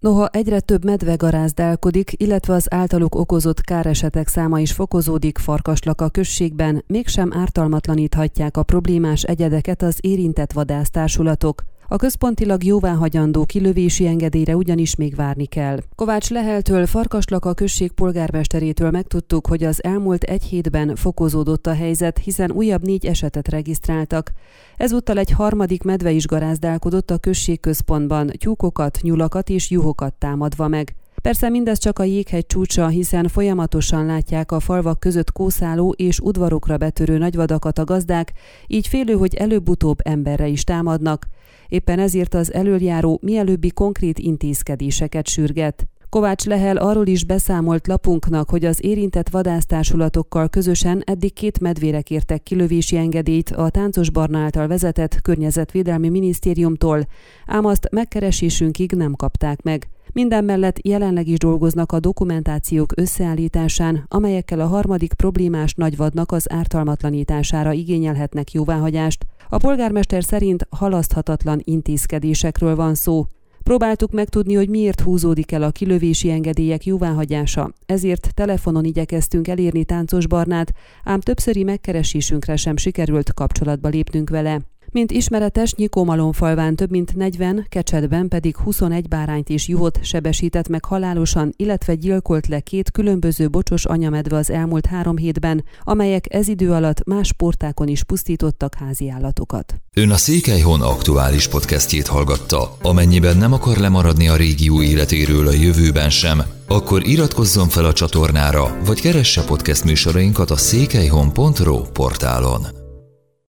Noha egyre több medve garázdálkodik, illetve az általuk okozott káresetek száma is fokozódik Farkaslaka községben, mégsem ártalmatlaníthatják a problémás egyedeket az érintett vadásztársulatok. A központilag jóváhagyandó kilövési engedélyre ugyanis még várni kell. Kovács Leheltől, Farkaslaka község polgármesterétől megtudtuk, hogy az elmúlt egy hétben fokozódott a helyzet, hiszen újabb négy esetet regisztráltak. Ezúttal egy harmadik medve is garázdálkodott a község központban, tyúkokat, nyulakat és juhokat támadva meg. Persze mindez csak a jéghegy csúcsa, hiszen folyamatosan látják a falvak között kószáló és udvarokra betörő nagyvadakat a gazdák, így félő, hogy előbb-utóbb emberre is támadnak. Éppen ezért az előjáró mielőbbi konkrét intézkedéseket sürget. Kovács Lehel arról is beszámolt lapunknak, hogy az érintett vadásztársulatokkal közösen eddig két medvére kértek kilövési engedélyt a Táncos Barna által vezetett Környezetvédelmi Minisztériumtól, ám azt megkeresésünkig nem kapták meg. Minden mellett jelenleg is dolgoznak a dokumentációk összeállításán, amelyekkel a harmadik problémás nagyvadnak az ártalmatlanítására igényelhetnek jóváhagyást. A polgármester szerint halaszthatatlan intézkedésekről van szó. Próbáltuk megtudni, hogy miért húzódik el a kilövési engedélyek jóváhagyása, ezért telefonon igyekeztünk elérni Táncos Barnát, ám többszöri megkeresésünkre sem sikerült kapcsolatba lépnünk vele. Mint ismeretes, Nyikómalon falván több mint 40, Kecsetben pedig 21 bárányt és juhot sebesített meg halálosan, illetve gyilkolt le két különböző bocsos anyamedve az elmúlt három hétben, amelyek ez idő alatt más sportákon is pusztítottak házi állatokat. Ön a Székelyhon aktuális podcastjét hallgatta. Amennyiben nem akar lemaradni a régió életéről a jövőben sem, akkor iratkozzon fel a csatornára, vagy keresse podcast műsorainkat a székelyhon.pro portálon.